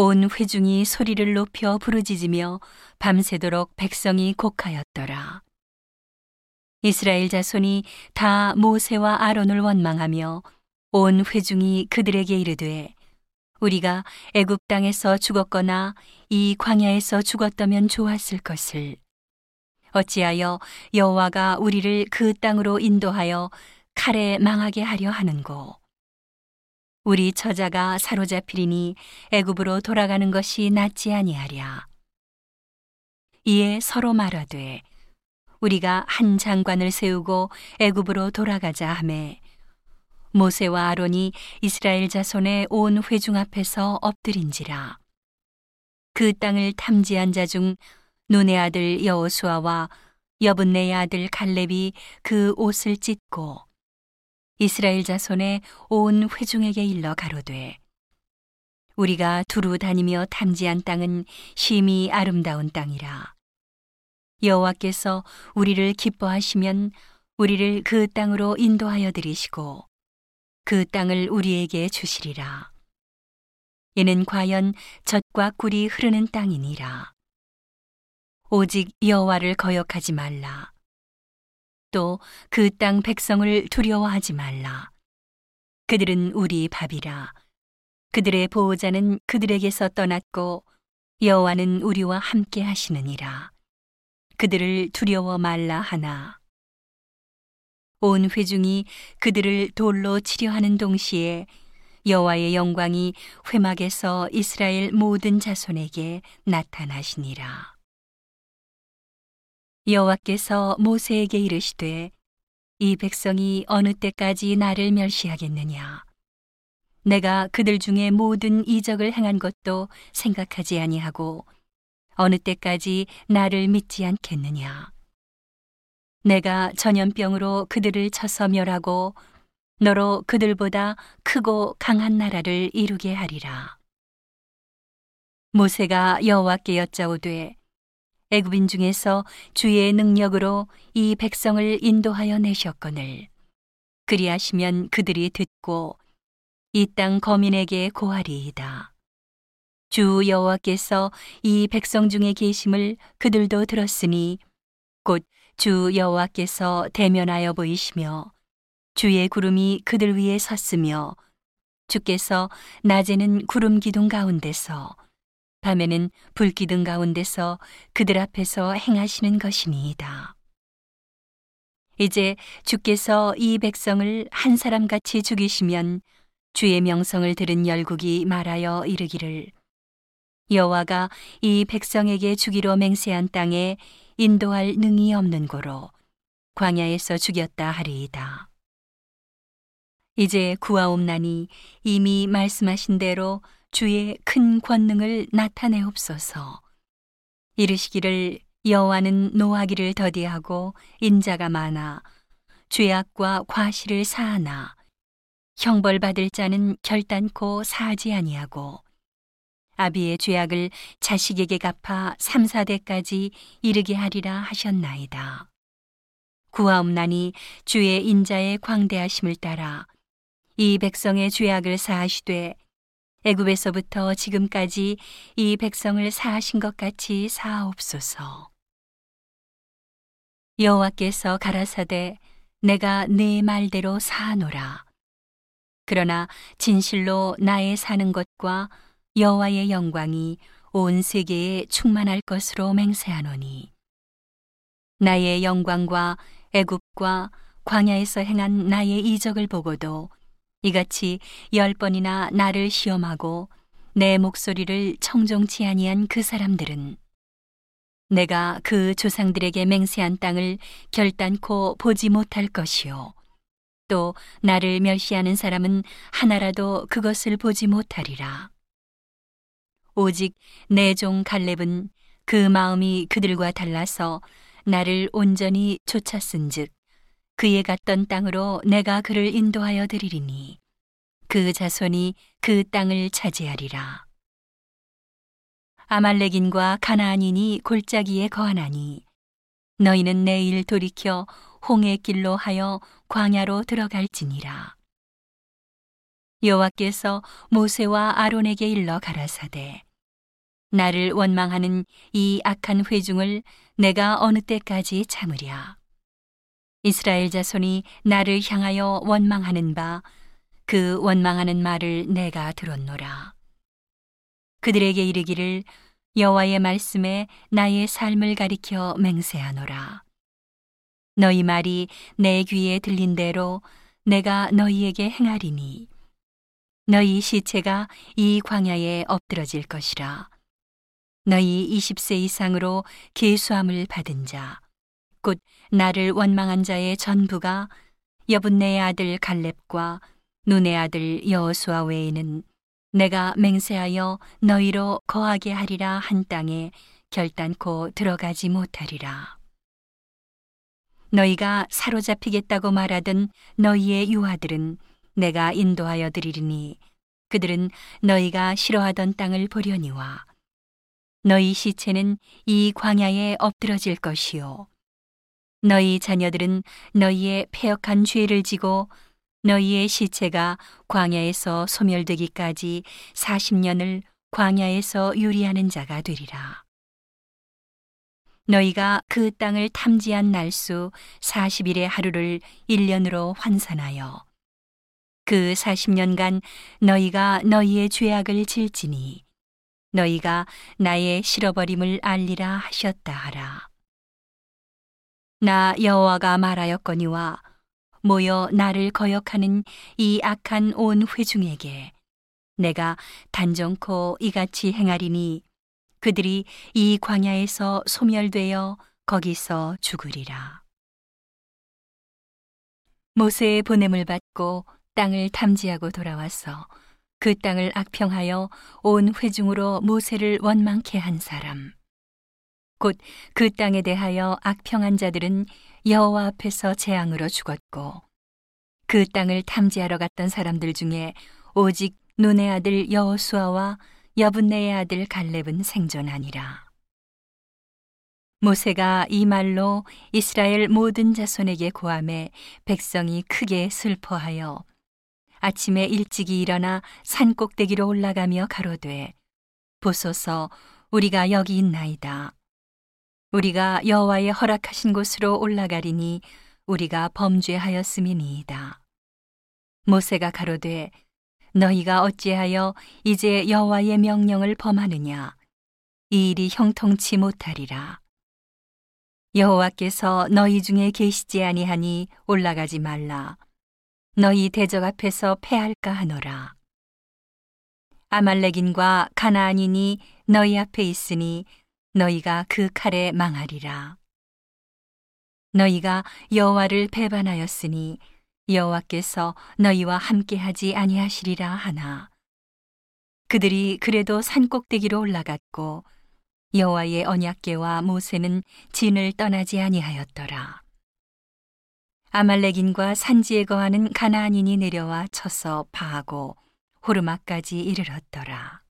온 회중이 소리를 높여 부르짖으며 밤새도록 백성이 곡하였더라. 이스라엘 자손이 다 모세와 아론을 원망하며 온 회중이 그들에게 이르되 우리가 애굽 땅에서 죽었거나 이 광야에서 죽었다면 좋았을 것을 어찌하여 여호와가 우리를 그 땅으로 인도하여 칼에 망하게 하려 하는고 우리 처자가 사로잡히리니 애굽으로 돌아가는 것이 낫지 아니하랴. 이에 서로 말하되 우리가 한 장관을 세우고 애굽으로 돌아가자 하매 모세와 아론이 이스라엘 자손의 온 회중 앞에서 엎드린지라. 그 땅을 탐지한 자 중 눈의 아들 여호수아와 여분네의 아들 갈렙이 그 옷을 찢고 이스라엘 자손의 온 회중에게 일러 가로되 우리가 두루 다니며 탐지한 땅은 심히 아름다운 땅이라 여호와께서 우리를 기뻐하시면 우리를 그 땅으로 인도하여 들이시고 그 땅을 우리에게 주시리라. 이는 과연 젖과 꿀이 흐르는 땅이니라. 오직 여호와를 거역하지 말라. 또 그 땅 백성을 두려워하지 말라. 그들은 우리 밥이라. 그들의 보호자는 그들에게서 떠났고 여호와는 우리와 함께 하시느니라. 그들을 두려워 말라 하나. 온 회중이 그들을 돌로 치려 하는 동시에 여호와의 영광이 회막에서 이스라엘 모든 자손에게 나타나시니라. 여호와께서 모세에게 이르시되 이 백성이 어느 때까지 나를 멸시하겠느냐 내가 그들 중에 모든 이적을 행한 것도 생각하지 아니하고 어느 때까지 나를 믿지 않겠느냐 내가 전염병으로 그들을 쳐서 멸하고 너로 그들보다 크고 강한 나라를 이루게 하리라. 모세가 여호와께 여짜오되 애굽인 중에서 주의 능력으로 이 백성을 인도하여 내셨거늘 그리하시면 그들이 듣고 이 땅 거민에게 고하리이다. 주 여호와께서 이 백성 중에 계심을 그들도 들었으니 곧 주 여호와께서 대면하여 보이시며 주의 구름이 그들 위에 섰으며 주께서 낮에는 구름 기둥 가운데서 밤에는 불 기둥 가운데서 그들 앞에서 행하시는 것이니이다. 이제 주께서 이 백성을 한 사람 같이 죽이시면 주의 명성을 들은 열국이 말하여 이르기를 여호와가 이 백성에게 주기로 맹세한 땅에 인도할 능이 없는 고로 광야에서 죽였다 하리이다. 이제 구하옵나니 이미 말씀하신 대로 주의 큰 권능을 나타내옵소서. 이르시기를 여호와는 노하기를 더디하고 인자가 많아 죄악과 과실을 사하나 형벌 받을 자는 결단코 사하지 아니하고 아비의 죄악을 자식에게 갚아 3, 4대까지 이르게 하리라 하셨나이다. 구하옵나니 주의 인자의 광대하심을 따라 이 백성의 죄악을 사하시되 애굽에서부터 지금까지 이 백성을 사하신 것 같이 사하옵소서. 여호와께서 가라사대 내가 내 말대로 사하노라. 그러나 진실로 나의 사는 것과 여호와의 영광이 온 세계에 충만할 것으로 맹세하노니 나의 영광과 애굽과 광야에서 행한 나의 이적을 보고도 이같이 열 번이나 나를 시험하고 내 목소리를 청종치 아니한 그 사람들은 내가 그 조상들에게 맹세한 땅을 결단코 보지 못할 것이요 또 나를 멸시하는 사람은 하나라도 그것을 보지 못하리라. 오직 내 종 갈렙은 그 마음이 그들과 달라서 나를 온전히 쫓았은즉 그의 갔던 땅으로 내가 그를 인도하여 드리리니 그 자손이 그 땅을 차지하리라. 아말렉인과 가나안인이 골짜기에 거하나니 너희는 내일 돌이켜 홍해 길로 하여 광야로 들어갈지니라. 여호와께서 모세와 아론에게 일러 가라사대 나를 원망하는 이 악한 회중을 내가 어느 때까지 참으랴. 이스라엘 자손이 나를 향하여 원망하는 바 그 원망하는 말을 내가 들었노라. 그들에게 이르기를 여호와의 말씀에 나의 삶을 가리켜 맹세하노라. 너희 말이 내 귀에 들린 대로 내가 너희에게 행하리니 너희 시체가 이 광야에 엎드러질 것이라. 너희 20세 이상으로 계수함을 받은 자, 곧 나를 원망한 자의 전부가 여분네의 아들 갈렙과 눈의 아들 여호수아 외에는 내가 맹세하여 너희로 거하게 하리라 한 땅에 결단코 들어가지 못하리라. 너희가 사로잡히겠다고 말하던 너희의 유아들은 내가 인도하여 드리리니 그들은 너희가 싫어하던 땅을 보려니와 너희 시체는 이 광야에 엎드러질 것이요 너희 자녀들은 너희의 폐역한 죄를 지고 너희의 시체가 광야에서 소멸되기까지 40년을 광야에서 유리하는 자가 되리라. 너희가 그 땅을 탐지한 날수 40일의 하루를 1년으로 환산하여 그 40년간 너희가 너희의 죄악을 질지니 너희가 나의 실어버림을 알리라 하셨다 하라. 나 여호와가 말하였거니와 모여 나를 거역하는 이 악한 온 회중에게 내가 단정코 이같이 행하리니 그들이 이 광야에서 소멸되어 거기서 죽으리라. 모세의 보냄을 받고 땅을 탐지하고 돌아와서 그 땅을 악평하여 온 회중으로 모세를 원망케 한 사람. 곧 그 땅에 대하여 악평한 자들은 여호와 앞에서 재앙으로 죽었고 그 땅을 탐지하러 갔던 사람들 중에 오직 눈의 아들 여호수아와 여분네의 아들 갈렙은 생존하니라. 모세가 이 말로 이스라엘 모든 자손에게 고함해 백성이 크게 슬퍼하여 아침에 일찍이 일어나 산 꼭대기로 올라가며 가로되 보소서 우리가 여기 있나이다. 우리가 여호와의 허락하신 곳으로 올라가리니 우리가 범죄하였음이니이다. 모세가 가로되 너희가 어찌하여 이제 여호와의 명령을 범하느냐? 이 일이 형통치 못하리라. 여호와께서 너희 중에 계시지 아니하니 올라가지 말라. 너희 대적 앞에서 패할까 하노라. 아말렉인과 가나안인이 너희 앞에 있으니 너희가 그 칼에 망하리라. 너희가 여호와를 배반하였으니 여호와께서 너희와 함께하지 아니하시리라 하나. 그들이 그래도 산 꼭대기로 올라갔고 여호와의 언약궤와 모세는 진을 떠나지 아니하였더라. 아말렉인과 산지에 거하는 가나안인이 내려와 쳐서 파하고 호르마까지 이르렀더라